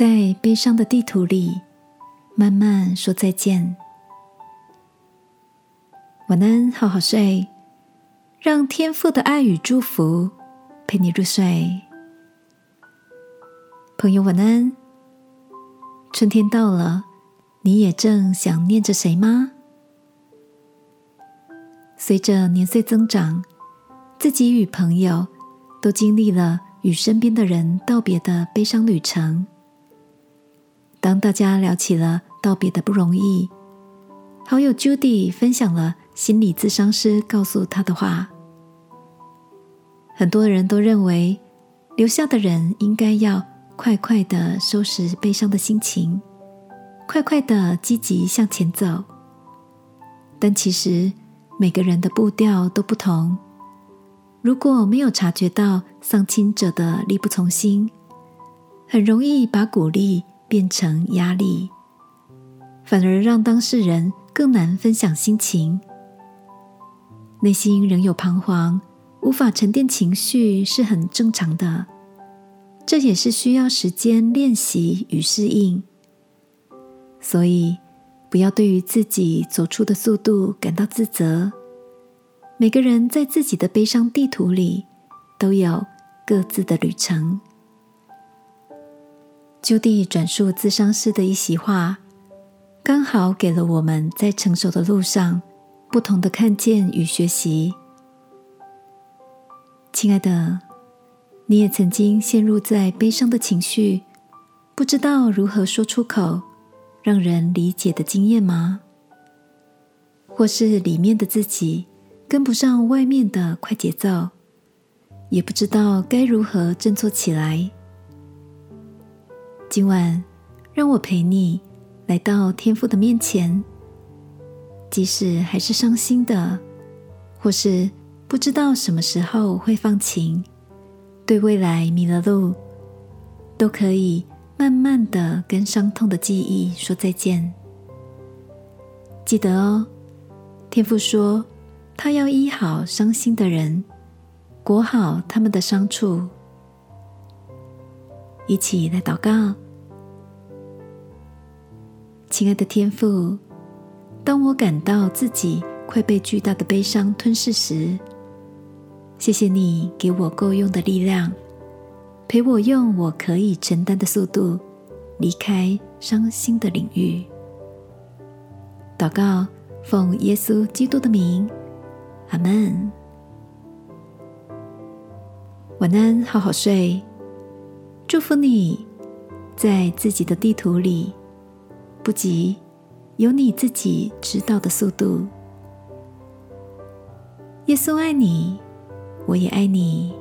在悲伤的地图里，慢慢说再见。晚安，好好睡，让天父的爱与祝福陪你入睡。朋友，晚安。春天到了，你也正想念着谁吗？随着年岁增长，自己与朋友都经历了与身边的人道别的悲伤旅程。当大家聊起了道别的不容易，好友 Judy 分享了心理咨商师告诉他的话。很多人都认为，留下的人应该要。快快的收拾悲伤的心情，快快的积极向前走。但其实每个人的步调都不同。如果没有察觉到丧亲者的力不从心，很容易把鼓励变成压力，反而让当事人更难分享心情。内心仍有彷徨，无法沉淀情绪，是很正常的。这也是需要时间练习与适应，所以不要对于自己走出的速度感到自责。每个人在自己的悲伤地图里都有各自的旅程。就地转述自伤师的一席话，刚好给了我们在成熟的路上不同的看见与学习。亲爱的。你也曾经陷入在悲伤的情绪，不知道如何说出口，让人理解的经验吗？或是里面的自己跟不上外面的快节奏，也不知道该如何振作起来？今晚，让我陪你来到天父的面前，即使还是伤心的，或是不知道什么时候会放晴。对未来迷了路，都可以慢慢的跟伤痛的记忆说再见。记得哦，天父说他要医好伤心的人，裹好他们的伤处。一起来祷告，亲爱的天父，当我感到自己快被巨大的悲伤吞噬时，谢谢你给我够用的力量，陪我用我可以承担的速度离开伤心的领域。祷告，奉耶稣基督的名，阿门。晚安，好好睡。祝福你，在自己的地图里，不急，有你自己知道的速度。耶稣爱你。我也爱你。